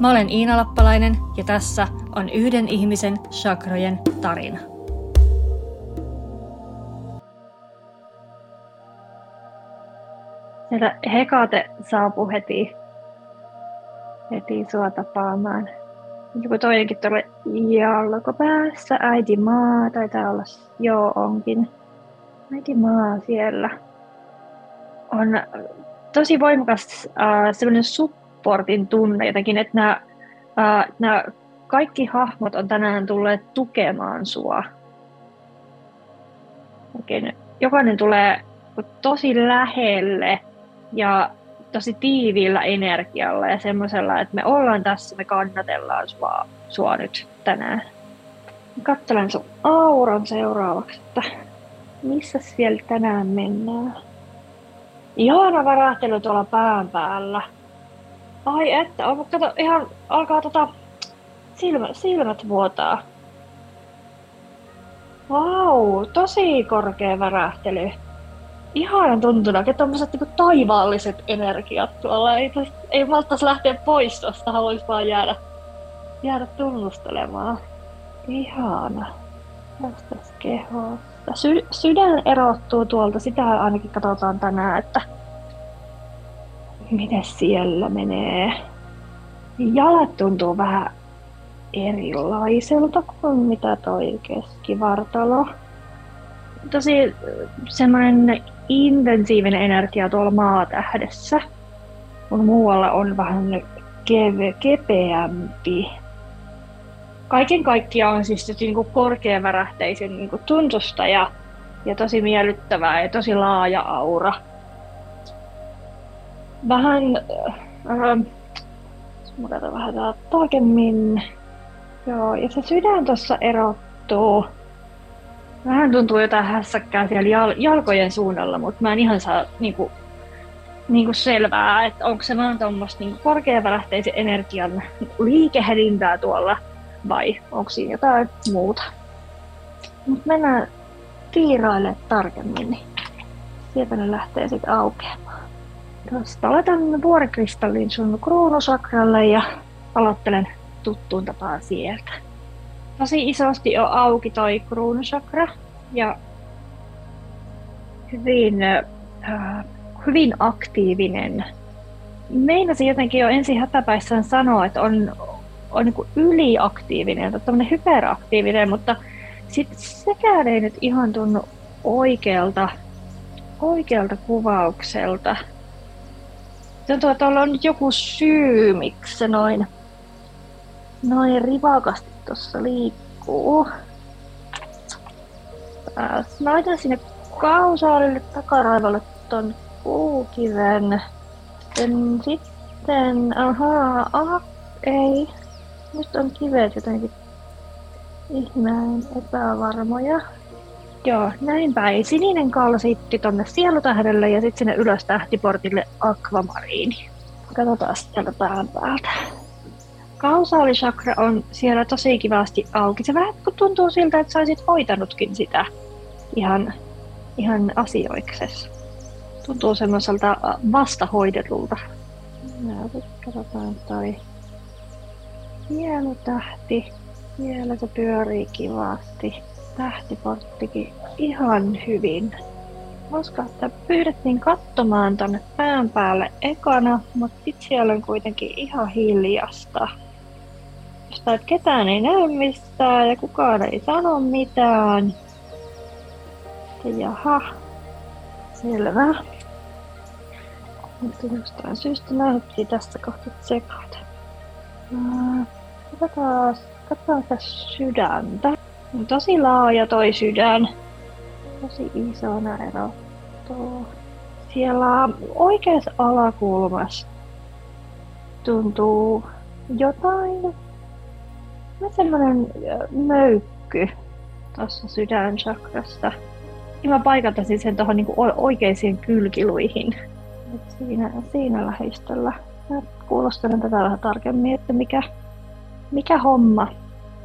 Mä olen Iina Lappalainen ja tässä on yhden ihmisen chakrojen tarina. Sieltä Hekate saapui heti, heti sua tapaamaan. Joku toinenkin tuolla jalkopäässä. Äiti maa taitaa olla. Joo, onkin. Äiti maa siellä. On tosi voimakas äh, sellainen supportin tunne jotenkin, että nämä, äh, nämä kaikki hahmot on tänään tulleet tukemaan sua. Oikein, jokainen tulee tosi lähelle ja tosi tiiviillä energialla ja semmoisella, että me ollaan tässä, me kannatellaan sua, sua nyt tänään. Katselen sun auran seuraavaksi, että missä siellä tänään mennään. Ihana värähtely tuolla pään päällä. Ai että, kato, ihan alkaa tota silmä, silmät vuotaa. Vau, wow, tosi korkea värähtely ihanan tuntuna, että tommoset niinku taivaalliset energiat tuolla. Ei, ei malttaisi lähteä pois tuosta, haluaisi vaan jäädä, jäädä tunnustelemaan. Ihana. Tästä kehosta. Sy- sydän erottuu tuolta, sitä ainakin katsotaan tänään, että miten siellä menee. Jalat tuntuu vähän erilaiselta kuin mitä toi keskivartalo. Tosi semmoinen intensiivinen energia tuolla maatähdessä, kun muualla on vähän keve, kepeämpi. Kaiken kaikkiaan on siis niin kuin korkeavärähteisen niin tuntusta ja, ja tosi miellyttävää ja tosi laaja aura. Vähän, äh, vähän tarkemmin. Joo, ja se sydän tuossa erottuu Vähän tuntuu jotain hässäkkää siellä jal- jalkojen suunnalla, mutta mä en ihan saa niinku, niinku selvää, että onko se vaan tuommoista niinku korkeavälähteisen energian liikehädintää tuolla vai onko siinä jotain muuta. Mutta mennään tiiraille tarkemmin, niin sieltä ne lähtee sitten aukeamaan. Tuosta laitan vuorikristallin sun kruunusakralle ja aloittelen tuttuun tapaan sieltä tosi isosti on auki toi kruunusakra ja hyvin, äh, hyvin aktiivinen. Meinasin jotenkin jo ensin hätäpäissään sanoa, että on, on niin yliaktiivinen tai tämmöinen hyperaktiivinen, mutta sit sekään ei nyt ihan tunnu oikealta, oikealta kuvaukselta. Tuntuu, että on nyt joku syy, miksi se noin, noin rivakasti tuossa liikkuu. Mä laitan sinne kausaalille takaraivalle ton puukiven. Sitten, sitten ahaa, aha, ei. Nyt on kivet jotenkin ihmeen epävarmoja. Joo, näin päin. Sininen kalsitti tonne sielutähdelle ja sitten sinne ylös tähtiportille akvamariini. Katsotaan sieltä pään päältä kausaalisakra on siellä tosi kivasti auki. Se vähän tuntuu siltä, että saisit hoitanutkin sitä ihan, ihan asioiksessa. Tuntuu semmoiselta vastahoidetulta. Ja katsotaan toi hieno tähti. Siellä se pyörii kivasti. Tähtiporttikin ihan hyvin. Koska että pyydettiin katsomaan tonne pään päälle ekana, mutta sitten siellä on kuitenkin ihan hiljasta sitä, että ketään ei näy mistään ja kukaan ei sano mitään. Ja jaha, selvä. Mutta jostain syystä näytti tästä kohta tsekata. Katsotaan, katsotaan tässä sydäntä. Tosi laaja toi sydän. Tosi isona erottuu. Siellä oikeassa alakulmassa tuntuu jotain on semmoinen möykky tuossa sydänchakrassa. Ja mä paikatasin sen tuohon niinku oikeisiin kylkiluihin. Et siinä, siinä lähistöllä. Mä kuulostelen tätä vähän tarkemmin, että mikä, mikä homma.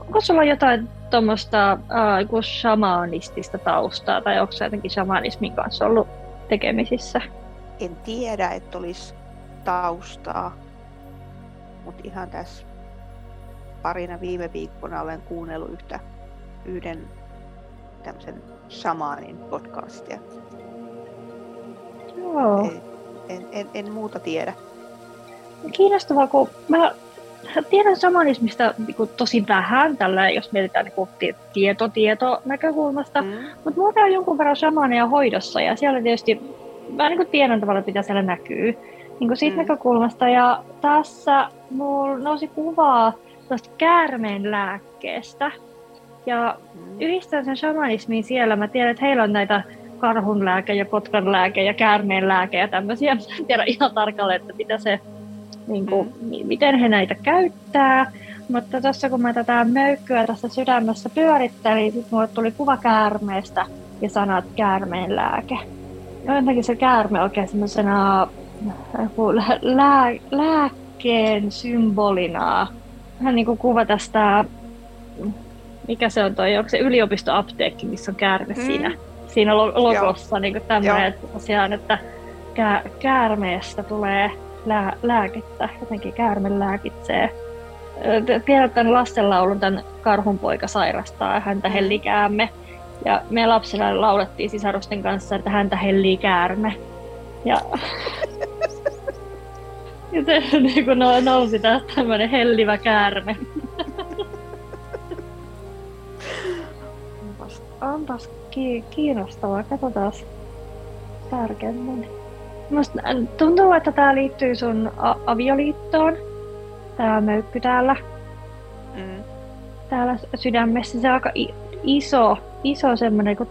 Onko sulla jotain tuommoista äh, shamanistista taustaa, tai onko se jotenkin shamanismin kanssa ollut tekemisissä? En tiedä, että olisi taustaa, mutta ihan tässä parina viime viikkona olen kuunnellut yhtä, yhden tämmöisen shamanin podcastia. Joo. En, en, en muuta tiedä. Kiinnostavaa, kun mä tiedän shamanismista niin tosi vähän, tällä, jos mietitään niin tieto, tieto näkökulmasta, mm. mutta mulla on jonkun verran shamaneja hoidossa ja siellä tietysti mä niin tiedän tavallaan, mitä siellä näkyy niin kuin siitä mm. näkökulmasta. Ja tässä mulla nousi kuvaa tuosta käärmeen lääkkeestä. Ja mm. yhdistän sen shamanismiin siellä. Mä tiedän, että heillä on näitä karhun lääke ja kotkan lääke ja käärmeen lääke ja tämmöisiä. Mä en tiedä ihan tarkalleen, että mitä se, niin kuin, mm. miten he näitä käyttää. Mutta tuossa kun mä tätä möykkyä tässä sydämessä pyörittelin, sitten mulle tuli kuva käärmeestä ja sanat käärmeen lääke. Jotenkin se käärme oikein semmoisena lää, lääkkeen symbolina. Vähän niin kuin kuva tästä, mikä se on toi, onko se yliopistoapteekki, missä on käärme mm. siinä, siinä logossa, niin kuin tämmöinen, että tosiaan, että käärmeestä tulee lää, lääkettä, jotenkin käärme lääkitsee. Tiedät tämän lastenlaulun, tämän karhunpoika sairastaa, häntä mm. helli käärme. Ja me lapsena laulettiin sisarusten kanssa, että häntä hellii käärme. Ja ja se niin kun nousi tästä tämmönen hellivä käärme. onpas, onpas ki- kiinnostavaa. Katsotaan tarkemmin. Musta tuntuu, että tää liittyy sun a- avioliittoon. Tää möykky täällä. Mm. Täällä sydämessä se on aika iso, iso semmonen kuin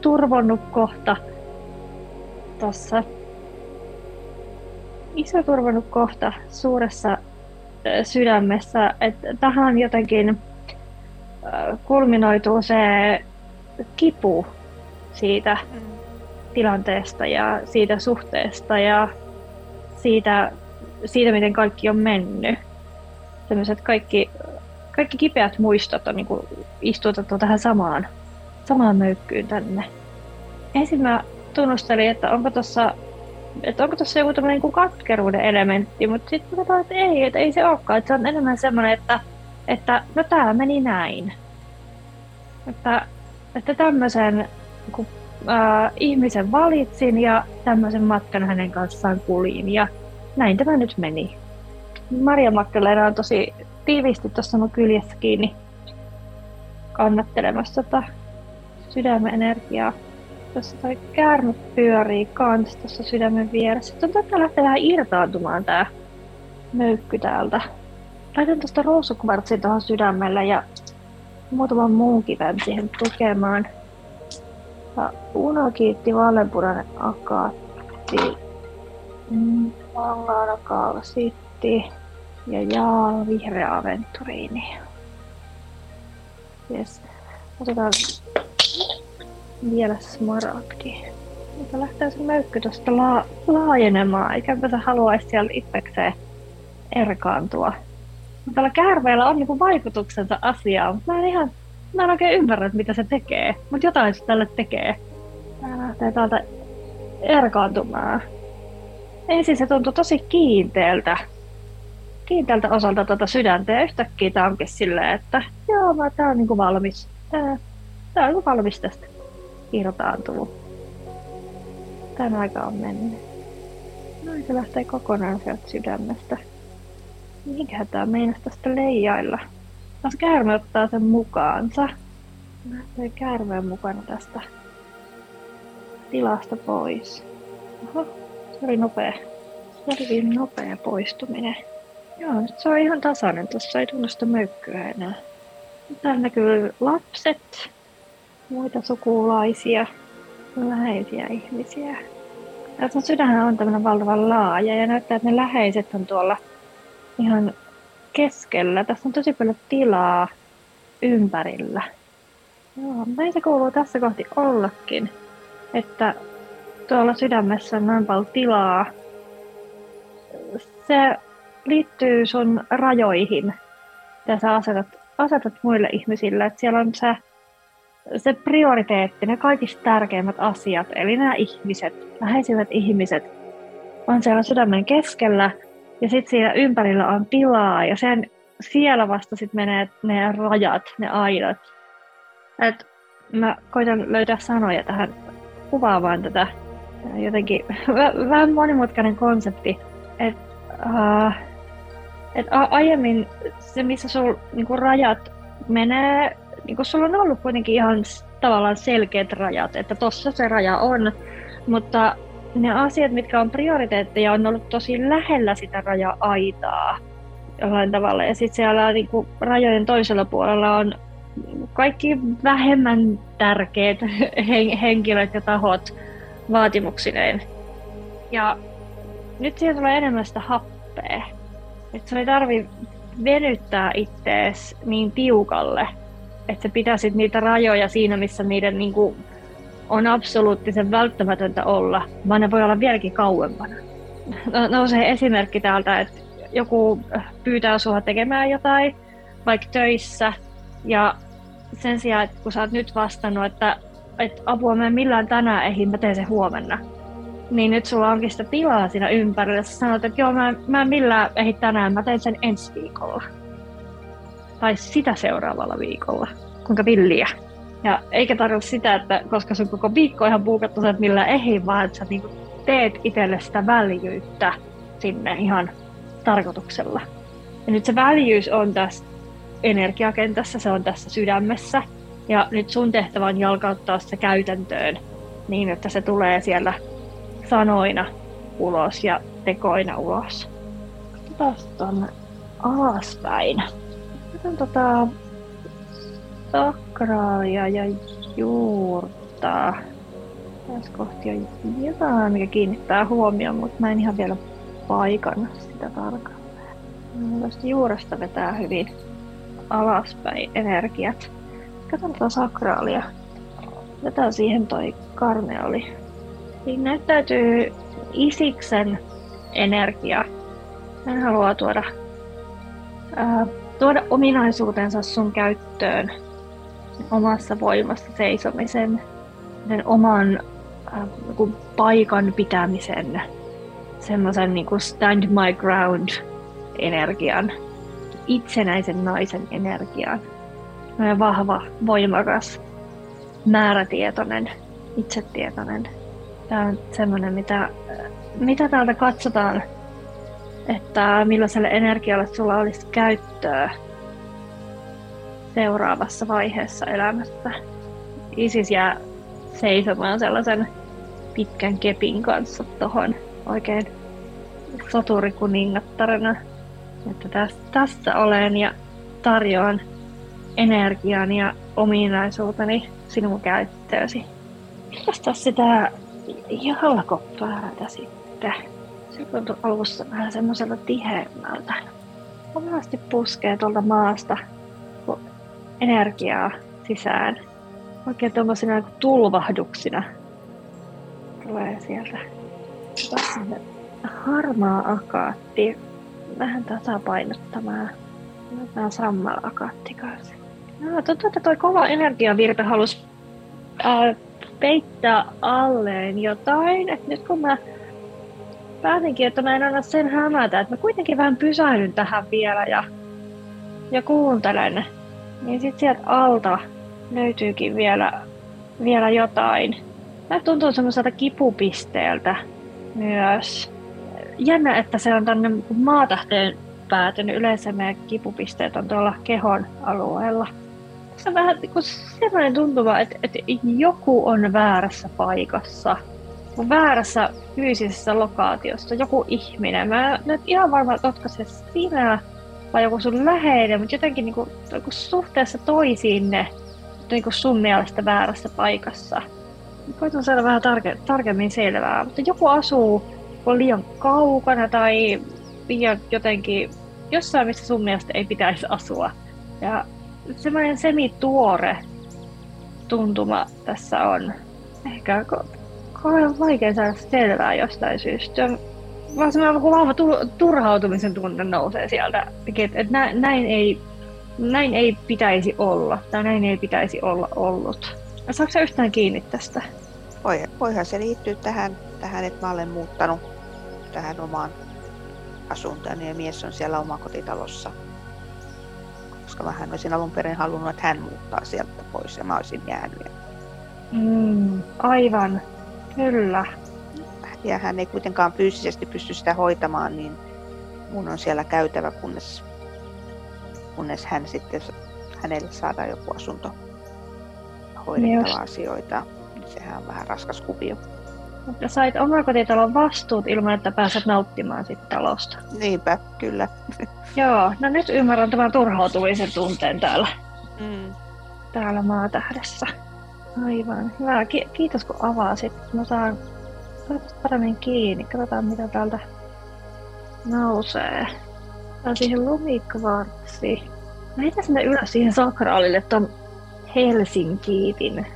turvonnut kohta tossa iso turvannut kohta suuressa sydämessä, että tähän jotenkin kulminoituu se kipu siitä mm. Tilanteesta ja siitä suhteesta ja siitä, siitä miten kaikki on mennyt. Sellaiset kaikki, kaikki kipeät muistot on niin kuin istutettu tähän samaan, samaan möykkyyn tänne. Ensin mä tunnustelin, että onko tuossa että onko tässä joku tämmöinen niin katkeruuden elementti, mutta sitten katsotaan, että ei, että ei se olekaan. Että se on enemmän semmoinen, että, että no tämä meni näin. Että, että tämmöisen äh, ihmisen valitsin ja tämmöisen matkan hänen kanssaan kuljin ja näin tämä nyt meni. Maria Makkeleena on tosi tiivisti tuossa mun kyljessä kiinni kannattelemassa tota sydämen energiaa. Tuossa toi käärme pyörii kans tuossa sydämen vieressä. Tuntuu, että lähtee vähän irtaantumaan tää möykky täältä. Laitan tuosta roosukvartsin tuohon sydämellä ja muutaman muun kiven siihen tukemaan. Ja unokiitti vaaleanpunainen akaatti. Mm, kalsitti. Ja jaa, vihreä aventuriini. Yes. Otetaan vielä smaragdi. Mutta lähtee se möykky tuosta la- laajenemaan, eikäpä se haluaisi siellä itsekseen erkaantua. Tällä käärmeellä on niinku vaikutuksensa asiaan, mutta mä en ihan mä en oikein ymmärrä, mitä se tekee. Mutta jotain se tälle tekee. Tää lähtee täältä erkaantumaan. Ensin se tuntui tosi kiinteältä. Kiinteältä osalta tuota sydäntä ja yhtäkkiä tää onkin silleen, että joo, mä, tää on niinku valmis. Tää, tää on niinku valmis tästä irtaantuu. Tän aika on mennyt. Noin se lähtee kokonaan sieltä sydämestä. Mikä tää meinas tästä leijailla? Taas käärme ottaa sen mukaansa. Lähtee käärmeen mukana tästä tilasta pois. Oho, se oli nopea. Se oli nopea poistuminen. Joo, nyt se on ihan tasainen. Tuossa ei tunnu sitä möykkyä enää. Täällä näkyy lapset, muita sukulaisia, läheisiä ihmisiä. Tämä sydänhän on tämmöinen valtavan laaja ja näyttää, että ne läheiset on tuolla ihan keskellä. Tässä on tosi paljon tilaa ympärillä. Joo, näin se kuuluu tässä kohti ollakin, että tuolla sydämessä on näin paljon tilaa. Se liittyy sun rajoihin, mitä sä asetat, asetat muille ihmisille. Että siellä on se, se prioriteetti, ne kaikista tärkeimmät asiat, eli nämä ihmiset, läheisivät ihmiset, on siellä sydämen keskellä ja sitten siinä ympärillä on tilaa ja sen siellä vasta sitten menee ne rajat, ne aidat. Et mä koitan löytää sanoja tähän kuvaamaan tätä jotenkin vähän monimutkainen konsepti. Että uh, et aiemmin se, missä sul niinku, rajat menee, niinku, sulla on ollut kuitenkin ihan tavallaan selkeät rajat, että tossa se raja on, mutta ne asiat, mitkä on prioriteetteja, on ollut tosi lähellä sitä raja-aitaa jollain tavalla. Ja sitten siellä niin kuin, rajojen toisella puolella on kaikki vähemmän tärkeät henkilöt ja tahot vaatimuksineen. Ja nyt siellä tulee enemmän sitä happea. Että se ei tarvi venyttää ittees niin tiukalle, että se pitäisit niitä rajoja siinä, missä niiden niin kuin, on absoluuttisen välttämätöntä olla, vaan ne voi olla vieläkin kauempana. No, nousee esimerkki täältä, että joku pyytää sinua tekemään jotain, vaikka töissä, ja sen sijaan, että kun sä oot nyt vastannut, että, että apua mä en millään tänään ehdi, mä teen sen huomenna, niin nyt sulla onkin sitä tilaa siinä ympärillä. Sä sanot, että joo, mä, mä en millään ehdi tänään, mä teen sen ensi viikolla. Tai sitä seuraavalla viikolla. Kuinka villiä. Ja eikä tarvitse sitä, että koska sun koko viikko on ihan puukattu, että millään ehdi, vaan että sä niinku teet itselle sitä väljyyttä sinne ihan tarkoituksella. Ja nyt se väljyys on tässä energiakentässä, se on tässä sydämessä. Ja nyt sun tehtävä on jalkauttaa se käytäntöön niin, että se tulee siellä sanoina ulos ja tekoina ulos. Katsotaan tuonne alaspäin. Otan tota sakraalia ja juurta. Tässä kohti on jotain, mikä kiinnittää huomioon, mutta mä en ihan vielä paikan sitä tarkalleen. Tästä juuresta vetää hyvin alaspäin energiat. Katsotaan sakraalia. Vetää siihen toi karneoli. Siinä näyttäytyy Isiksen energia. Hän haluaa tuoda, ää, tuoda ominaisuutensa sun käyttöön omassa voimassa seisomisen, sen oman ää, paikan pitämisen, semmoisen niin stand my ground energian, itsenäisen naisen energian. Vahva, voimakas, määrätietoinen, itsetietoinen Tämä on semmoinen, mitä, mitä täältä katsotaan, että millaiselle energialle sulla olisi käyttöä seuraavassa vaiheessa elämässä. Isis jää seisomaan sellaisen pitkän kepin kanssa tuohon oikein soturikuningattarena. Että tässä, tässä olen ja tarjoan energian ja ominaisuuteni sinun käyttöösi. Tästä sitä jalkopäältä sitten. Se tuntui alussa vähän semmoiselta tiheämmältä. Kovasti puskee tuolta maasta energiaa sisään. Oikein tuommoisina tulvahduksina tulee sieltä. Harmaa akaatti. Vähän tasapainottamaan. Otetaan sammal akaatti kanssa. No, tuntuu, että toi kova energiavirta halusi äh, peittää alleen jotain. Et nyt kun mä päätinkin, että mä en anna sen hämätä, että mä kuitenkin vähän pysähdyn tähän vielä ja, ja kuuntelen, niin sitten sieltä alta löytyykin vielä, vielä jotain. Mä tuntuu semmoiselta kipupisteeltä myös. Jännä, että se on tänne maatähteen päätynyt. Yleensä meidän kipupisteet on tuolla kehon alueella on vähän niin sellainen tuntuma, että, että joku on väärässä paikassa. Väärässä fyysisessä lokaatiossa, joku ihminen. Mä en ihan varma, että se sinä vai joku sun läheinen, mutta jotenkin niin kuin, suhteessa toisiinne niin kuin sun mielestä väärässä paikassa. Koitan saada vähän tarke- tarkemmin selvää, mutta joku asuu on liian kaukana tai liian jotenkin jossain, missä sun mielestä ei pitäisi asua. Ja semmoinen semituore tuntuma tässä on. Ehkä kauhean vaikea saada selvää jostain syystä. Vaan semmoinen vahva turhautumisen tunne nousee sieltä. Että näin ei, näin ei pitäisi olla, tai näin ei pitäisi olla ollut. Saatko sä yhtään kiinni tästä? Voi, voihan se liittyä tähän, tähän, että mä olen muuttanut tähän omaan asuntoon ja mies on siellä omakotitalossa. Koska mä hän olisin alun perin halunnut, että hän muuttaa sieltä pois ja mä olisin jäänyt. Mm, aivan, kyllä. Ja hän ei kuitenkaan fyysisesti pysty sitä hoitamaan, niin mun on siellä käytävä, kunnes, kunnes hän sitten, hänelle saadaan joku asunto hoidettava asioita. Sehän on vähän raskas kuvio. Mutta sait omakotitalon vastuut ilman, että pääset nauttimaan siitä talosta. Niinpä, kyllä. Joo, no nyt ymmärrän tämän turhautumisen tunteen täällä, mm. täällä maatähdessä. Aivan. Hyvä. Ki- kiitos kun avasit. Mä saan paremmin kiinni. Katsotaan mitä täältä nousee. Tää siihen lumikvartsi. Mä heitän sinne ylös siihen sakraalille ton Helsinkiitin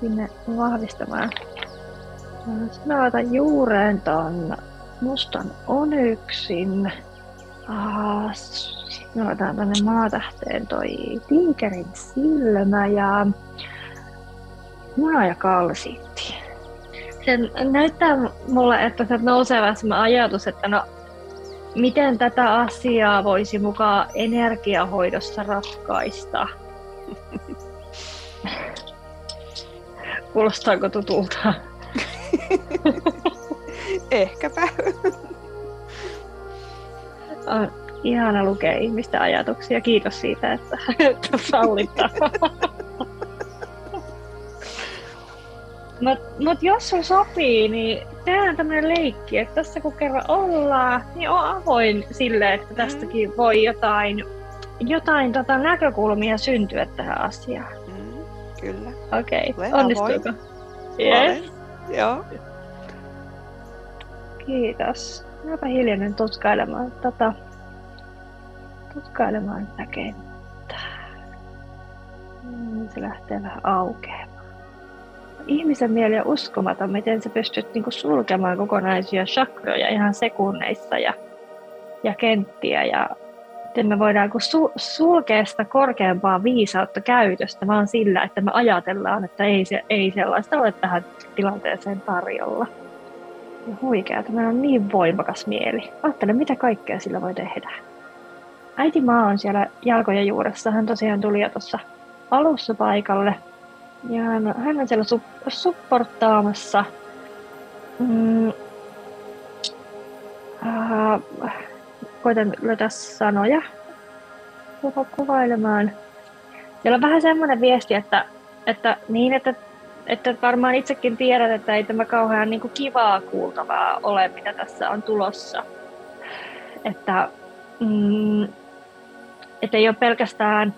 sinne vahvistamaan. Sitten mä laitan juureen ton mustan onyksin. Sitten me laitan tänne maatähteen toi tiikerin silmä ja muna ja kalsiitti. Se näyttää mulle, että se nousee vähän ajatus, että no miten tätä asiaa voisi mukaan energiahoidossa ratkaista. Kuulostaako tutulta? Ehkäpä. On ihana lukea ihmisten ajatuksia. Kiitos siitä, että, että sallittaa. Mutta mut jos sun sopii, niin tehdään tämmöinen leikki, että tässä kun kerran ollaan, niin on avoin sille, että tästäkin mm. voi jotain, jotain tota näkökulmia syntyä tähän asiaan. Mm, kyllä. Okei, okay. onnistuuko? Yes. Joo. Kiitos. Mäpä hiljainen tutkailemaan tota, tutkailemaan tätä kenttää. Mm, se lähtee vähän aukeamaan. Ihmisen mieli on uskomaton, miten sä pystyt niinku sulkemaan kokonaisia chakroja ihan sekunneissa ja, ja kenttiä ja miten me voidaan su- sulkea sitä korkeampaa viisautta käytöstä vaan sillä, että me ajatellaan, että ei, se, ei sellaista ole tähän tilanteeseen tarjolla. Ja huikeaa, meillä on niin voimakas mieli. Ajattele, mitä kaikkea sillä voi tehdä. Äiti Maa on siellä jalkojen juuressa. Hän tosiaan tuli jo tuossa alussa paikalle. Ja hän, hän on siellä su- supportaamassa. Mm, uh, koitan löytää sanoja kuvailemaan. Siellä on vähän semmoinen viesti, että, että niin, että, että varmaan itsekin tiedät, että ei tämä kauhean niin kuin kivaa kuultavaa ole, mitä tässä on tulossa. Että, mm, että ei ole pelkästään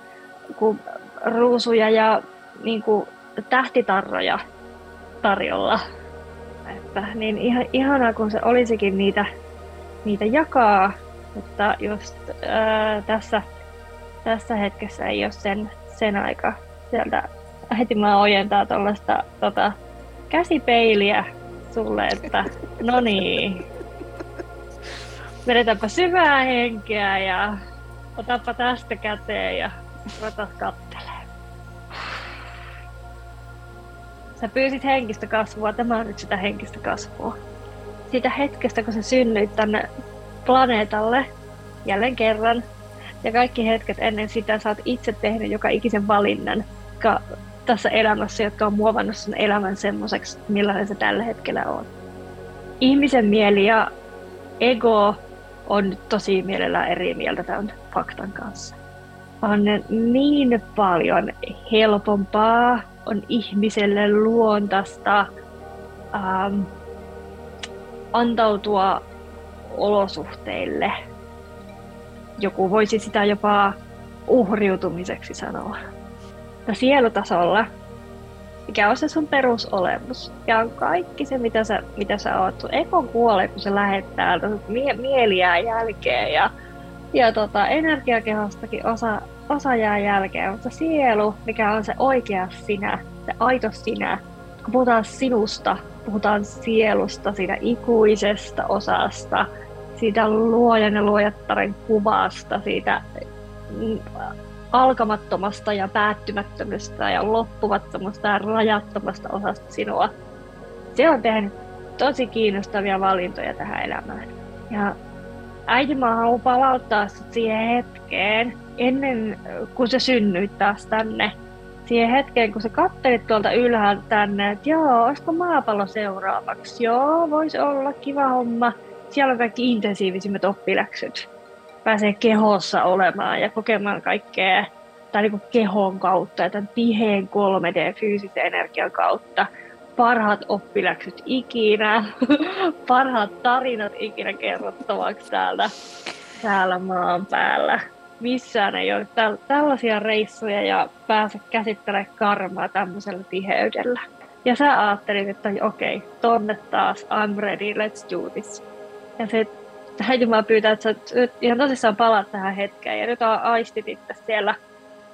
ruusuja ja niin kuin tähtitarroja tarjolla. Että niin ihan, ihanaa, kun se olisikin niitä, niitä jakaa, mutta just ää, tässä, tässä hetkessä ei ole sen, sen aika. Sieltä mä ojentaa tuollaista tota, käsipeiliä sulle, että no niin, vedetäänpä syvää henkeä ja otapa tästä käteen ja ruveta kattelee. Sä pyysit henkistä kasvua, tämä on nyt sitä henkistä kasvua. Siitä hetkestä, kun sä synnyit tänne planeetalle jälleen kerran. Ja kaikki hetket ennen sitä sä oot itse tehnyt joka ikisen valinnan jotka, tässä elämässä, jotka on muovannut sun elämän semmoiseksi, millainen se tällä hetkellä on. Ihmisen mieli ja ego on nyt tosi mielellään eri mieltä tämän faktan kanssa. On niin paljon helpompaa, on ihmiselle luontaista ähm, antautua olosuhteille. Joku voisi sitä jopa uhriutumiseksi sanoa. Ja sielutasolla, mikä on se sun perusolemus, ja on kaikki se, mitä sä, mitä sä oot. Sun eko kuolee, kun sä lähet täältä, mie- mieli jää jälkeen, ja ja tota, energiakehostakin osa, osa jää jälkeen, mutta sielu, mikä on se oikea sinä, se aito sinä, kun puhutaan sinusta, puhutaan sielusta, siitä ikuisesta osasta, siitä luojan ja luojattaren kuvasta, siitä mm, alkamattomasta ja päättymättömästä ja loppumattomasta ja rajattomasta osasta sinua. Se on tehnyt tosi kiinnostavia valintoja tähän elämään. Ja äiti mä haluan palauttaa sut siihen hetkeen, ennen kuin sä synnyit taas tänne. Siihen hetkeen, kun sä kattelit tuolta ylhäältä tänne, että joo, olisiko maapallo seuraavaksi? Joo, voisi olla kiva homma. Siellä on kaikki intensiivisimmät oppiläksyt. Pääsee kehossa olemaan ja kokemaan kaikkea tai niin kehon kautta ja tämän tiheen 3D-fyysisen energian kautta parhaat oppiläksyt ikinä, parhaat tarinat ikinä kerrottavaksi täällä, täällä maan päällä. Missään ei ole täl- tällaisia reissuja ja pääse käsittelemään karmaa tämmöisellä tiheydellä. Ja sä ajattelit, että okei, okay, tonne taas, I'm ready, let's do this. Ja se äiti mä pyytää, että sä ihan tosissaan palaat tähän hetkeen. Ja nyt aistit itse siellä,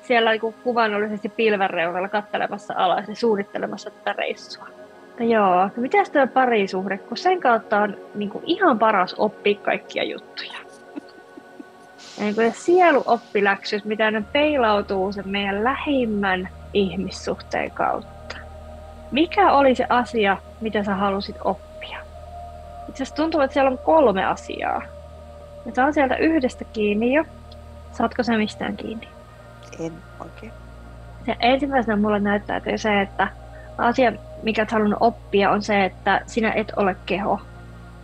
siellä niin kuvannollisesti pilven reunalla kattelemassa alas ja suunnittelemassa tätä reissua. No joo, no mitäs tuo parisuhde, kun sen kautta on niin ihan paras oppia kaikkia juttuja. Ja niin kuin sieluoppiläksyt, mitä ne peilautuu sen meidän lähimmän ihmissuhteen kautta. Mikä oli se asia, mitä sä halusit oppia? Itse asiassa tuntuu, että siellä on kolme asiaa. Ja sä on sieltä yhdestä kiinni jo. Saatko sä mistään kiinni? En oikein. Ja ensimmäisenä mulle näyttäytyy se, että asia, mikä olet halunnut oppia, on se, että sinä et ole keho.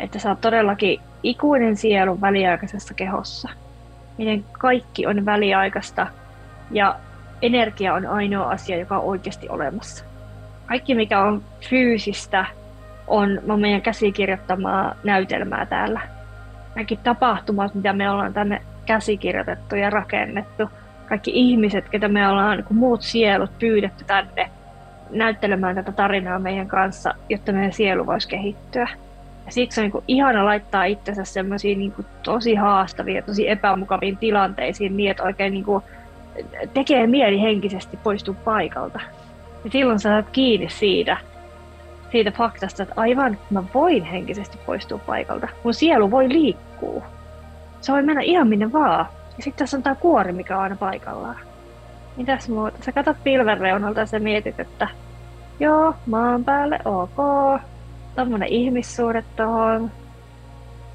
Että sä oot todellakin ikuinen sielu väliaikaisessa kehossa. Miten kaikki on väliaikaista ja energia on ainoa asia, joka on oikeasti olemassa. Kaikki, mikä on fyysistä, on meidän käsikirjoittamaa näytelmää täällä. Kaikki tapahtumat, mitä me ollaan tänne käsikirjoitettu ja rakennettu, kaikki ihmiset, ketä me ollaan, niin muut sielut pyydetty tänne näyttelemään tätä tarinaa meidän kanssa, jotta meidän sielu voisi kehittyä. Ja siksi on niin kuin ihana laittaa itsensä semmoisiin niin tosi haastaviin tosi epämukaviin tilanteisiin niin, että oikein niin kuin tekee mieli henkisesti poistua paikalta. Ja silloin sä saat kiinni siitä, siitä faktasta, että aivan, mä voin henkisesti poistua paikalta. Mun sielu voi liikkua. Se voi mennä ihan minne vaan. Ja sitten tässä on tää kuori, mikä on aina paikallaan. Mitäs muuta? Sä katsot pilven reunalta ja sä mietit, että joo, maan päälle, ok. Tommonen ihmissuhde tohon.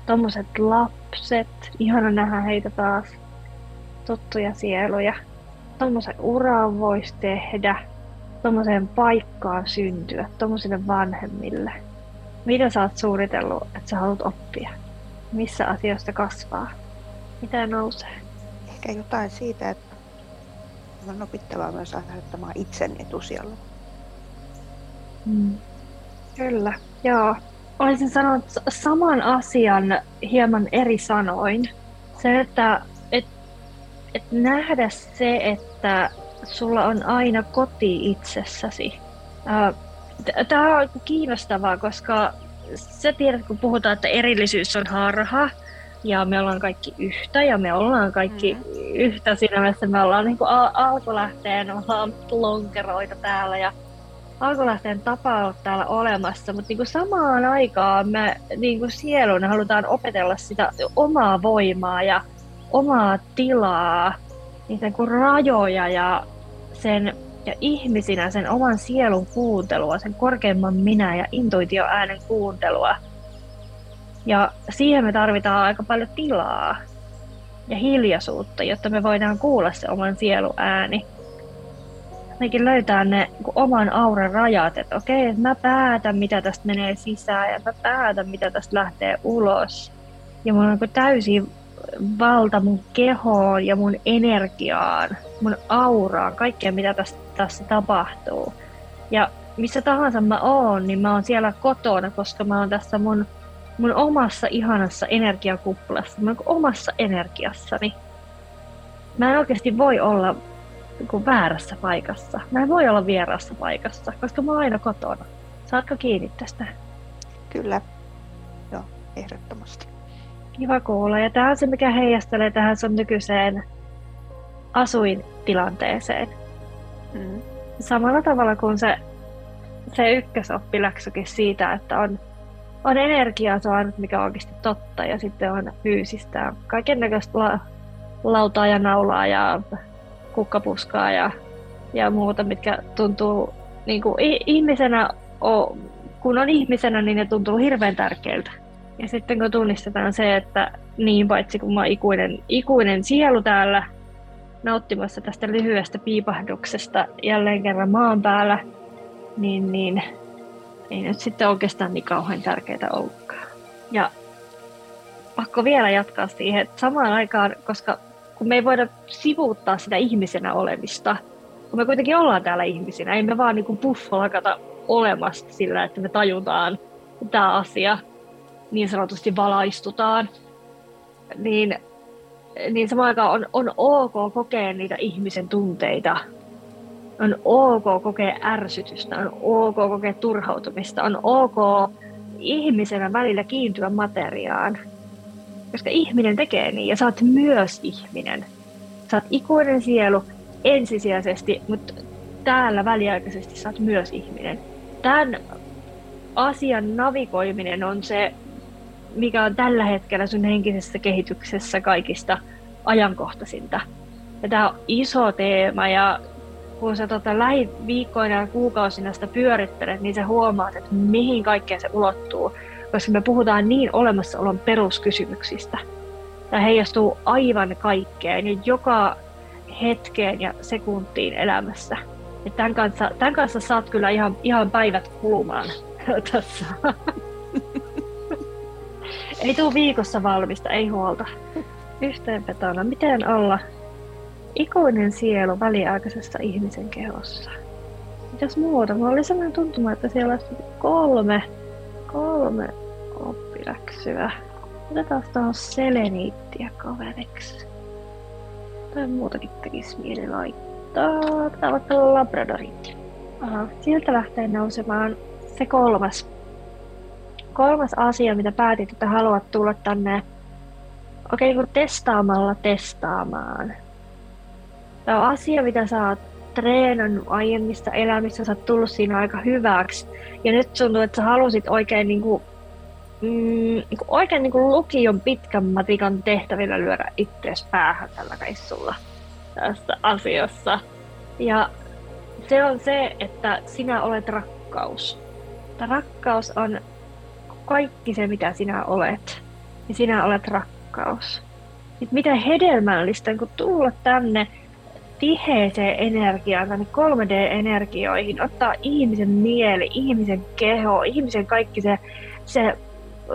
Tommoset lapset. Ihana nähdä heitä taas. Tuttuja sieluja. Tommosen uran voisi tehdä. Tommoseen paikkaan syntyä. Tommosille vanhemmille. Mitä sä oot suunnitellut, että sä haluat oppia? Missä asioista kasvaa? Mitä nousee? Ehkä jotain siitä, että on opittavaa myös asettamaan itsen etusijalle. Mm. Kyllä, joo. Olisin sanonut saman asian hieman eri sanoin. Se, että et, et nähdä se, että sulla on aina koti itsessäsi. Tämä on kiinnostavaa, koska sä tiedät, kun puhutaan, että erillisyys on harha, ja me ollaan kaikki yhtä ja me ollaan kaikki mm. yhtä siinä mielessä. Me ollaan niin al- alkulähteen, me ollaan lonkeroita täällä ja alkulähteen tapa on täällä olemassa, mutta niin samaan aikaan me niin sieluna halutaan opetella sitä omaa voimaa ja omaa tilaa, niitä niin rajoja ja sen ja ihmisinä sen oman sielun kuuntelua, sen korkeimman minä ja intuitioäänen kuuntelua – ja siihen me tarvitaan aika paljon tilaa ja hiljaisuutta, jotta me voidaan kuulla se oman sieluääni. Mekin löytää ne oman auran rajat, että okei, että mä päätän mitä tästä menee sisään ja mä päätän mitä tästä lähtee ulos. Ja mulla on niin täysi valta mun kehoon ja mun energiaan, mun auraan, kaikkea mitä tässä, tässä tapahtuu. Ja missä tahansa mä oon, niin mä oon siellä kotona, koska mä oon tässä mun mun omassa ihanassa energiakuplassa, mun omassa energiassani. Mä en oikeasti voi olla niin väärässä paikassa. Mä en voi olla vieraassa paikassa, koska mä oon aina kotona. Saatko kiinni tästä? Kyllä. Joo, ehdottomasti. Kiva kuulla. Ja tämä on se, mikä heijastelee tähän sun nykyiseen asuintilanteeseen. Mm. Samalla tavalla kuin se, se ykkösoppiläksykin siitä, että on, on energiaa saanut, mikä on oikeasti totta, ja sitten on fyysistä. Kaiken näköistä la, lautaa ja naulaa ja kukkapuskaa ja, ja muuta, mitkä tuntuu niin kuin ihmisenä, kun on ihmisenä, niin ne tuntuu hirveän tärkeiltä. Ja sitten kun tunnistetaan se, että niin paitsi kun mä ikuinen, ikuinen sielu täällä nauttimassa tästä lyhyestä piipahduksesta jälleen kerran maan päällä, niin, niin ei nyt sitten oikeastaan niin kauhean tärkeää ollutkaan. Ja pakko vielä jatkaa siihen, että samaan aikaan, koska kun me ei voida sivuuttaa sitä ihmisenä olemista, kun me kuitenkin ollaan täällä ihmisinä, ei me vaan niin puffo lakata olemasta sillä, että me tajutaan tämä asia, niin sanotusti valaistutaan, niin, niin samaan aikaan on, on ok kokea niitä ihmisen tunteita. On ok kokea ärsytystä, on ok kokea turhautumista, on ok ihmisenä välillä kiintyä materiaan. Koska ihminen tekee niin ja sä oot myös ihminen. Sä oot ikuinen sielu ensisijaisesti, mutta täällä väliaikaisesti sä oot myös ihminen. Tämän asian navigoiminen on se mikä on tällä hetkellä sun henkisessä kehityksessä kaikista ajankohtaisinta. Ja tämä on iso teema ja kun sä tota lähiviikkoina ja kuukausina sitä pyörittelet, niin sä huomaat, että mihin kaikkeen se ulottuu. Koska me puhutaan niin olemassaolon peruskysymyksistä. Tämä heijastuu aivan kaikkeen ja joka hetkeen ja sekuntiin elämässä. Ja tämän, kanssa, tämän kanssa saat kyllä ihan, ihan päivät kulumaan tässä. Ei tuu viikossa valmista, ei huolta. Yhteenvetona, miten olla ikuinen sielu väliaikaisessa ihmisen kehossa? Mitäs muuta? Mulla oli sellainen tuntuma, että siellä olisi kolme, kolme oppiläksyä. Otetaan tuohon seleniittiä kaveriksi. Tai muutakin tekisi mieli laittaa. Tää on labradoriitti. Aha, sieltä lähtee nousemaan se kolmas kolmas asia, mitä päätit, että haluat tulla tänne okei, okay, testaamalla testaamaan. Tämä on asia, mitä sä oot treenannut aiemmista elämistä, sä oot tullut siinä aika hyväksi. Ja nyt tuntuu, että sä halusit oikein, niin kuin, mm, niin kuin oikein niin kuin lukion pitkän matikan tehtävillä lyödä itseäsi päähän tällä reissulla tässä asiassa. Ja se on se, että sinä olet rakkaus. Tämä rakkaus on kaikki se, mitä sinä olet. Ja sinä olet rakkaus. Nyt mitä hedelmällistä, kun tulla tänne tiheeseen energiaan, tänne 3D-energioihin, ottaa ihmisen mieli, ihmisen keho, ihmisen kaikki se, se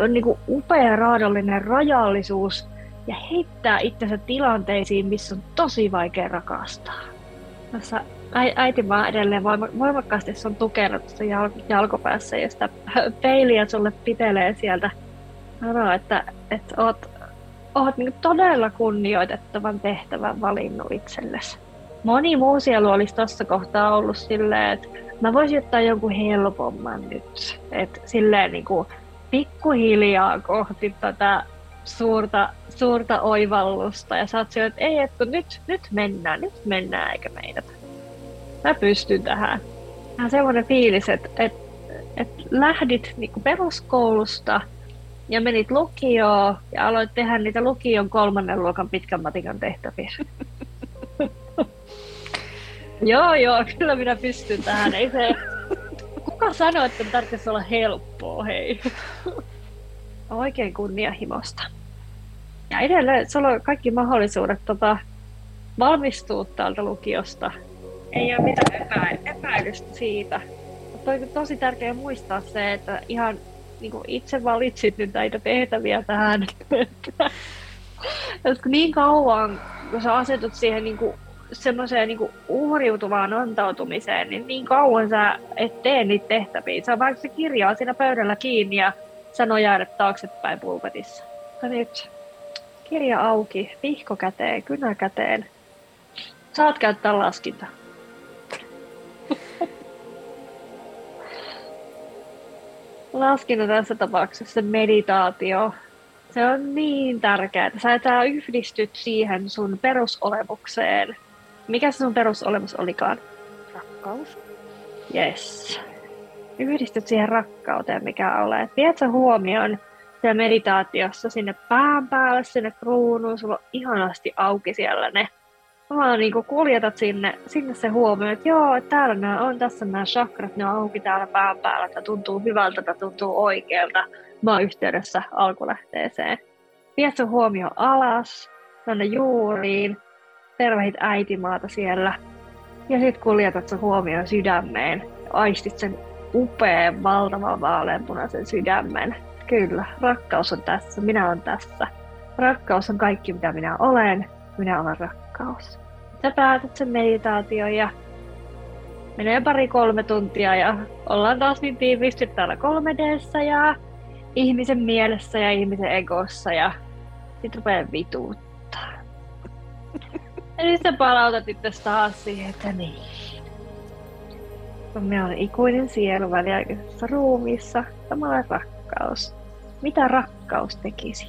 niin kuin upea raadollinen rajallisuus ja heittää itsensä tilanteisiin, missä on tosi vaikea rakastaa. Tässä äiti vaan edelleen voimakkaasti on tukenut tuossa jalkopäässä ja sitä peiliä sulle pitelee sieltä. Sanoo, että, että oot, oot niin todella kunnioitettavan tehtävän valinnut itsellesi. Moni muu sielu olisi tuossa kohtaa ollut silleen, että mä voisin ottaa jonkun helpomman nyt. Että silleen niin kuin pikkuhiljaa kohti tätä suurta, suurta oivallusta. Ja sä oot että ei, että nyt, nyt mennään, nyt mennään eikä meidät mä pystyn tähän. Vähän semmoinen fiilis, että, että, että lähdit niin peruskoulusta ja menit lukioon ja aloit tehdä niitä lukion kolmannen luokan pitkän matikan tehtäviä. joo, joo, kyllä minä pystyn tähän. Ei se... Kuka sanoi, että tarvitsisi olla helppoa, hei. Oikein kunnianhimosta. Ja edelleen sulla on kaikki mahdollisuudet tota, valmistua täältä lukiosta ei ole mitään epä, epäilystä siitä. Mutta on tosi tärkeää muistaa se, että ihan niin kuin itse valitsit nyt näitä tehtäviä tähän. Niin kauan, kun sä asetut siihen niin kuin semmoiseen niin uhriutuvaan antautumiseen, niin niin kauan sä et tee niitä tehtäviä. Sä vaikka se kirjaa siinä pöydällä kiinni ja sä nojailet taaksepäin pulpetissa. Ja nyt kirja auki, vihko käteen, kynä käteen. Saat käyttää laskinta. Laskinta tässä tapauksessa meditaatio. Se on niin tärkeää. Sä, sä yhdistyt siihen sun perusolemukseen. Mikä se sun perusolemus olikaan? Rakkaus. Yes. Yhdistyt siihen rakkauteen, mikä olet. Viet sä huomioon siellä meditaatiossa sinne pään päälle, sinne kruunuun. Sulla on ihanasti auki siellä ne vaan niin kuljetat sinne, sinne se huomio, että joo, täällä nämä on, tässä nämä chakrat, ne on auki täällä pään päällä, että tuntuu hyvältä, että tuntuu oikealta. Mä oon yhteydessä alkulähteeseen. Viet sun huomio alas, tänne juuriin, tervehit äitimaata siellä. Ja sitten kuljetat sun huomioon sydämeen. Aistit sen upean, valtavan vaaleanpunaisen sydämen. Kyllä, rakkaus on tässä, minä olen tässä. Rakkaus on kaikki, mitä minä olen. Minä olen rakkaus. Sä päätät sen meditaation ja menee pari-kolme tuntia ja ollaan taas niin tiiviisti täällä 3 d ja ihmisen mielessä ja ihmisen egossa ja sit rupeaa vituuttaa. Eli sä palautat itse taas siihen, että niin. Me on ikuinen sielu väliaikaisessa ruumiissa, samalla rakkaus. Mitä rakkaus tekisi?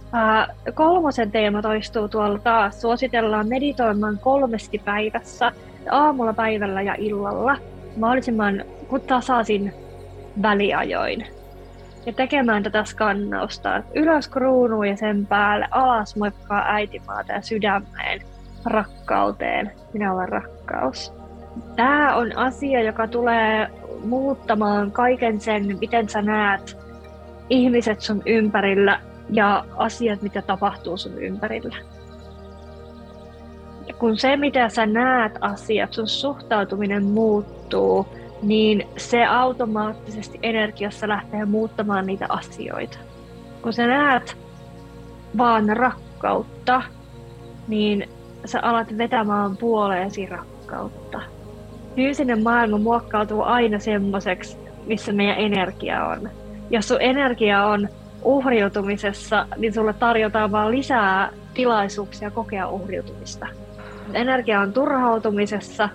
Uh, kolmosen teema toistuu tuolla taas. Suositellaan meditoimaan kolmesti päivässä, aamulla, päivällä ja illalla, mahdollisimman tasaisin väliajoin. Ja tekemään tätä skannausta ylös kruunuun ja sen päälle, alas moikkaa äitimaata ja sydämeen, rakkauteen. Minä olen rakkaus. Tämä on asia, joka tulee muuttamaan kaiken sen, miten sä näet ihmiset sun ympärillä ja asiat, mitä tapahtuu sun ympärillä. Ja kun se, mitä sä näet asiat, sun suhtautuminen muuttuu, niin se automaattisesti energiassa lähtee muuttamaan niitä asioita. Kun sä näet vaan rakkautta, niin sä alat vetämään puoleesi rakkautta. Fyysinen maailma muokkautuu aina semmoiseksi, missä meidän energia on. Jos sun energia on uhriutumisessa, niin sulle tarjotaan vaan lisää tilaisuuksia kokea uhriutumista. Energia on turhautumisessa.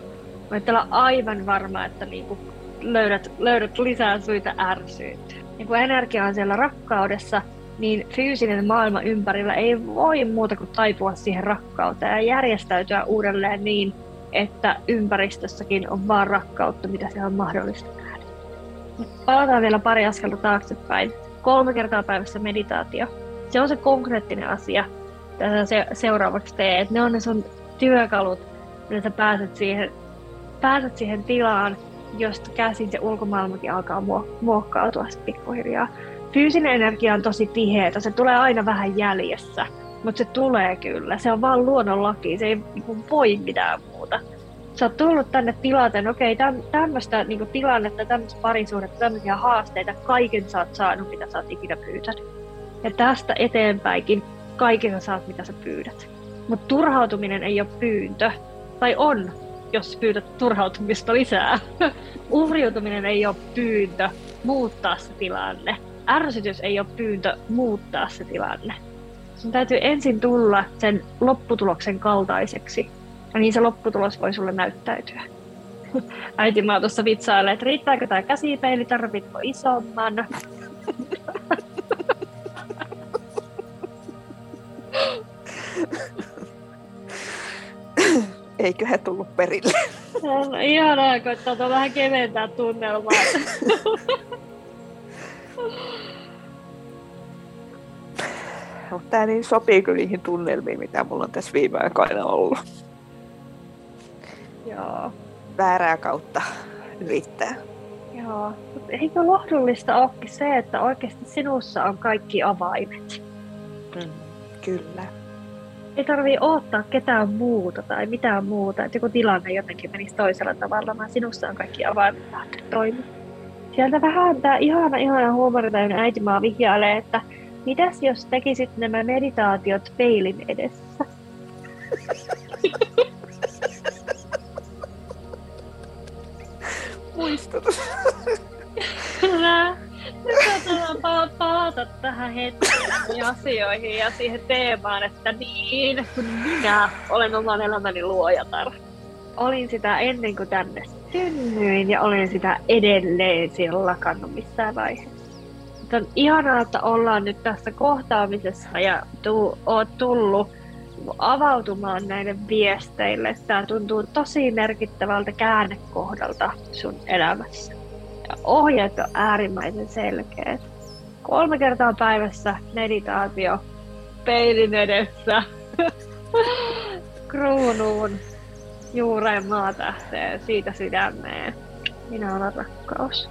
Mä olla aivan varma, että niinku löydät, löydät lisää syitä ärsyyntyä. Ja kun energia on siellä rakkaudessa, niin fyysinen maailma ympärillä ei voi muuta kuin taipua siihen rakkauteen ja järjestäytyä uudelleen niin, että ympäristössäkin on vaan rakkautta, mitä se on mahdollista nähdä. Palataan vielä pari askelta taaksepäin kolme kertaa päivässä meditaatio. Se on se konkreettinen asia, mitä sä seuraavaksi teet. Ne on ne sun työkalut, millä sä pääset siihen, pääset siihen tilaan, josta käsin se ulkomaailmakin alkaa muokkautua pikkuhiljaa. Fyysinen energia on tosi tiheä, se tulee aina vähän jäljessä, mutta se tulee kyllä. Se on vaan luonnonlaki, se ei niin voi mitään muuta sä oot tullut tänne tilanteen, okei, okay, tämmöistä niin tilannetta, tämmöistä parisuhdetta, tämmöisiä haasteita, kaiken sä oot saanut, mitä sä oot ikinä pyytänyt. Ja tästä eteenpäinkin kaiken sä saat, mitä sä pyydät. Mutta turhautuminen ei ole pyyntö. Tai on, jos pyydät turhautumista lisää. Uhriutuminen ei ole pyyntö muuttaa se tilanne. Ärsytys ei ole pyyntö muuttaa se tilanne. Sun täytyy ensin tulla sen lopputuloksen kaltaiseksi, ja niin se lopputulos voi sulle näyttäytyä. Äiti mä tuossa vitsailee, että riittääkö tämä käsipeili, tarvitko isomman? Eikö he tullut perille? No, ihanaa, koittaa vähän keventää tunnelmaa. Mutta tämä niin sopii kyllä niihin tunnelmiin, mitä mulla on tässä viime aikoina ollut. Joo. Väärää kautta yrittää. Joo, mutta eikö lohdullista olekin se, että oikeasti sinussa on kaikki avaimet? Mm, kyllä. Ei tarvii odottaa ketään muuta tai mitään muuta, että joku tilanne jotenkin menisi toisella tavalla, vaan sinussa on kaikki avaimet lähteä toimimaan. Sieltä vähän tämä ihana, ihana huumoritäynnä äitimaa vihjailee, että mitäs jos tekisit nämä meditaatiot peilin edessä? muistutus. Kyllä. Nyt palata tähän hetkeen asioihin ja siihen teemaan, että niin, kun minä olen oman elämäni luojatar. Olin sitä ennen kuin tänne synnyin ja olen sitä edelleen siellä lakannut missään vaiheessa. on ihanaa, että ollaan nyt tässä kohtaamisessa ja tuu, oot tullut avautumaan näille viesteille. Tämä tuntuu tosi merkittävältä käännekohdalta sun elämässä. Ja ohjeet on äärimmäisen selkeät. Kolme kertaa päivässä meditaatio peilin edessä kruunuun juureen maatähteen, siitä sydämeen. Minä olen rakkaus.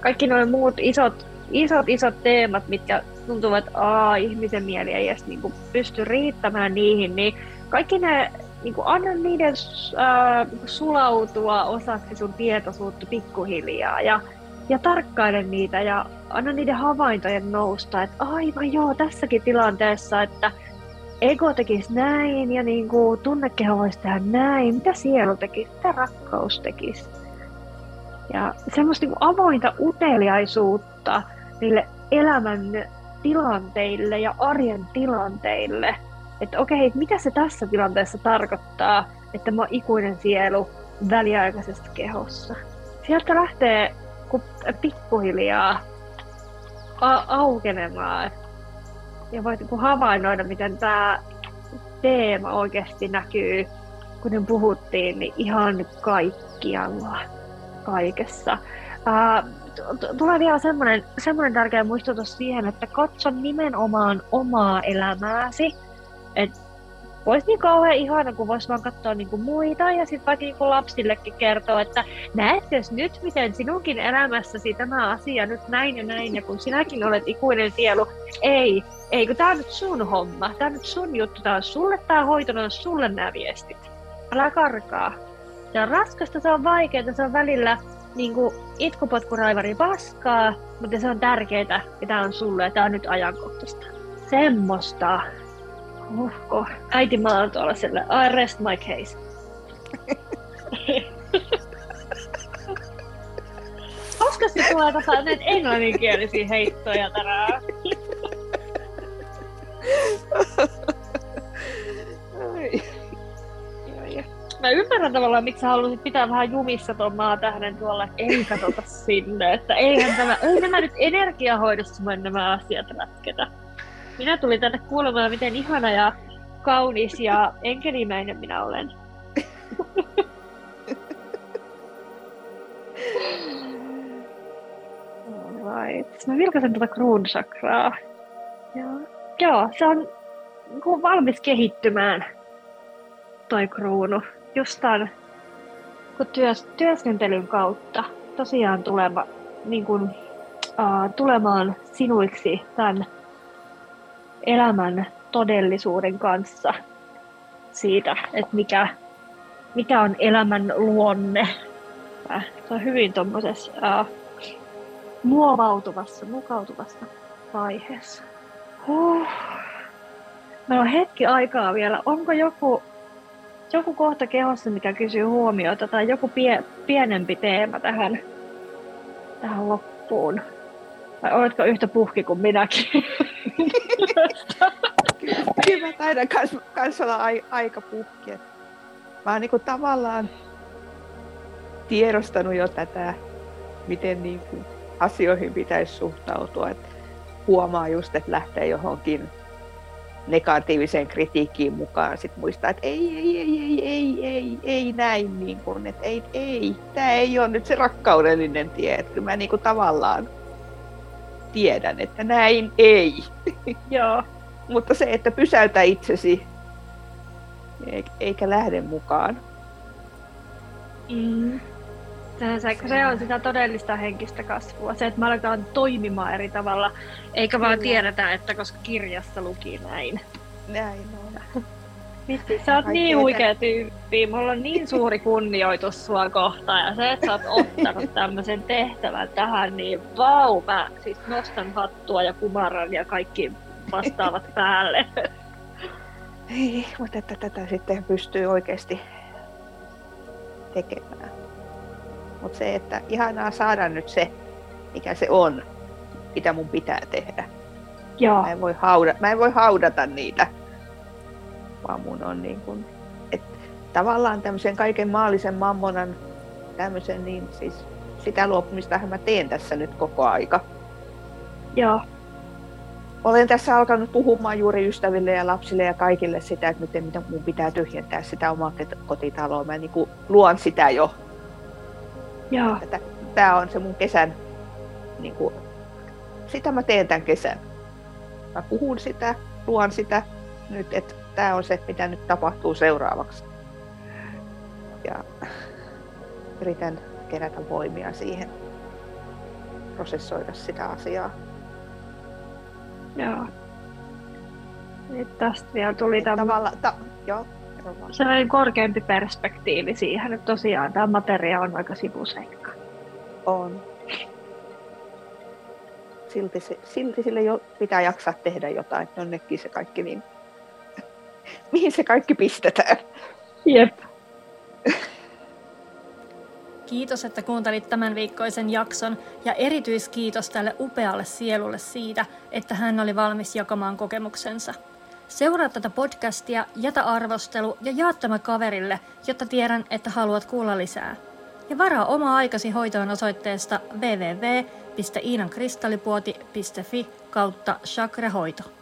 Kaikki nuo muut isot, isot, isot teemat, mitkä tuntuvat, että aa, ihmisen mieli ei edes niin kuin, pysty riittämään niihin, niin kaikki ne, niin kuin, anna niiden äh, sulautua osaksi sun tietoisuutta pikkuhiljaa ja, ja tarkkaile niitä ja anna niiden havaintojen nousta, että aivan joo, tässäkin tilanteessa, että ego tekisi näin ja niin kuin tunnekeho voisi tehdä näin, mitä sielu tekisi, mitä rakkaus tekisi. Ja semmoista niin avointa uteliaisuutta niille elämän tilanteille ja arjen tilanteille. Että okei, okay, mitä se tässä tilanteessa tarkoittaa, että mä oon ikuinen sielu väliaikaisessa kehossa. Sieltä lähtee pikkuhiljaa aukenemaan ja voit niin havainnoida, miten tämä teema oikeasti näkyy, kuten puhuttiin, niin ihan kaikkialla, kaikessa. Tulee vielä semmoinen, semmoinen tärkeä muistutus siihen, että katso nimenomaan omaa elämääsi. Että olisi niin kauhean ihana, kun voisi vaan katsoa niin kuin muita ja sitten vaikka niin kuin lapsillekin kertoa, että näetkö nyt, miten sinunkin elämässäsi tämä asia nyt näin ja näin, ja kun sinäkin olet ikuinen sielu. Ei, ei, kun tämä on nyt sun homma, tämä on nyt sun juttu, tämä on sulle tämä hoito, on sulle nämä viestit. Älä karkaa. Se on raskasta, se on vaikeaa, se on välillä niin kuin itkupotkuraivari paskaa, mutta se on tärkeää ja tämä on sulle ja tämä on nyt ajankohtaista. Semmoista. Uhko. Äiti mä oon tuolla sille, I rest my case. Koska se tulee tässä näitä englanninkielisiä heittoja tänään. Mä ymmärrän tavallaan, miksi sä haluaisit pitää vähän jumissa tuon maatähden tuolla, ei katsota sinne. Että eihän tämä, ei nämä nyt energiahoidossa nämä asiat ratketa. Minä tulin tänne kuulemaan, miten ihana ja kaunis ja enkelimäinen minä olen. Alright. Mä vilkaisen tuota kruunsakraa. Joo. Joo, se on niin valmis kehittymään toi kruunu. Just tämän kun työs, työskentelyn kautta tosiaan tulema, niin kuin, uh, tulemaan sinuiksi tämän elämän todellisuuden kanssa siitä, että mikä, mikä on elämän luonne. Äh, se on hyvin tuommoisessa uh, muovautuvassa, mukautuvassa vaiheessa. Huh. Meillä on hetki aikaa vielä. Onko joku, joku kohta kehossa, mikä kysyy huomiota, tai joku pie, pienempi teema tähän, tähän loppuun? Vai oletko yhtä puhki kuin minäkin? Kyllä mä taidan kans, kans olla ai, aika puhki. Mä oon niinku tavallaan tiedostanut jo tätä, miten niinku asioihin pitäisi suhtautua. Et huomaa just, että lähtee johonkin negatiiviseen kritiikkiin mukaan sit muistaa, että ei, ei, ei, ei, ei, ei, ei näin, niin kun, että ei, ei, tämä ei ole nyt se rakkaudellinen tie, että mä niin kuin tavallaan tiedän, että näin ei. Joo. Mutta se, että pysäytä itsesi, eikä lähde mukaan. Mm. Se, se on sitä todellista henkistä kasvua. Se, että me aletaan toimimaan eri tavalla, eikä vaan tiedetä, että koska kirjassa luki näin. Näin on. Vitsi, sä oot niin huikea tyyppi. Mulla on niin suuri kunnioitus sua kohtaan. Ja se, että sä oot ottanut tämmöisen tehtävän tähän, niin vau, mä siis nostan hattua ja kumaran ja kaikki vastaavat päälle. Ei, mutta että tätä sitten pystyy oikeasti tekemään. Mutta se, että ihanaa saada nyt se, mikä se on, mitä mun pitää tehdä. Joo. Mä en voi, hauda, mä en voi haudata niitä, vaan mun on niin kuin, että tavallaan tämmöisen kaiken maallisen mammonan tämmöisen, niin siis sitä luopumista mä teen tässä nyt koko aika. Joo. Olen tässä alkanut puhumaan juuri ystäville ja lapsille ja kaikille sitä, että miten, miten mun pitää tyhjentää sitä omaa kotitaloa. Mä niin kuin luon sitä jo. Joo. Tämä on se mun kesän, niin kuin, sitä mä teen tämän kesän. Mä puhun sitä, luon sitä nyt, että tämä on se, mitä nyt tapahtuu seuraavaksi. Ja yritän kerätä voimia siihen, prosessoida sitä asiaa. Joo. Nyt tästä vielä tuli tämä Tavalla, ta, joo, sellainen korkeampi perspektiivi siihen, että tosiaan tämä materia on aika sivuseikka. On. Silti, se, silti sille jo pitää jaksaa tehdä jotain. Jonnekin se kaikki niin... Mihin se kaikki pistetään? Jep. Kiitos, että kuuntelit tämän viikkoisen jakson ja erityiskiitos tälle upealle sielulle siitä, että hän oli valmis jakamaan kokemuksensa. Seuraa tätä podcastia, jätä arvostelu ja jaa tämä kaverille, jotta tiedän, että haluat kuulla lisää. Ja varaa oma aikasi hoitoon osoitteesta www.iinankristallipuoti.fi kautta chakrahoito.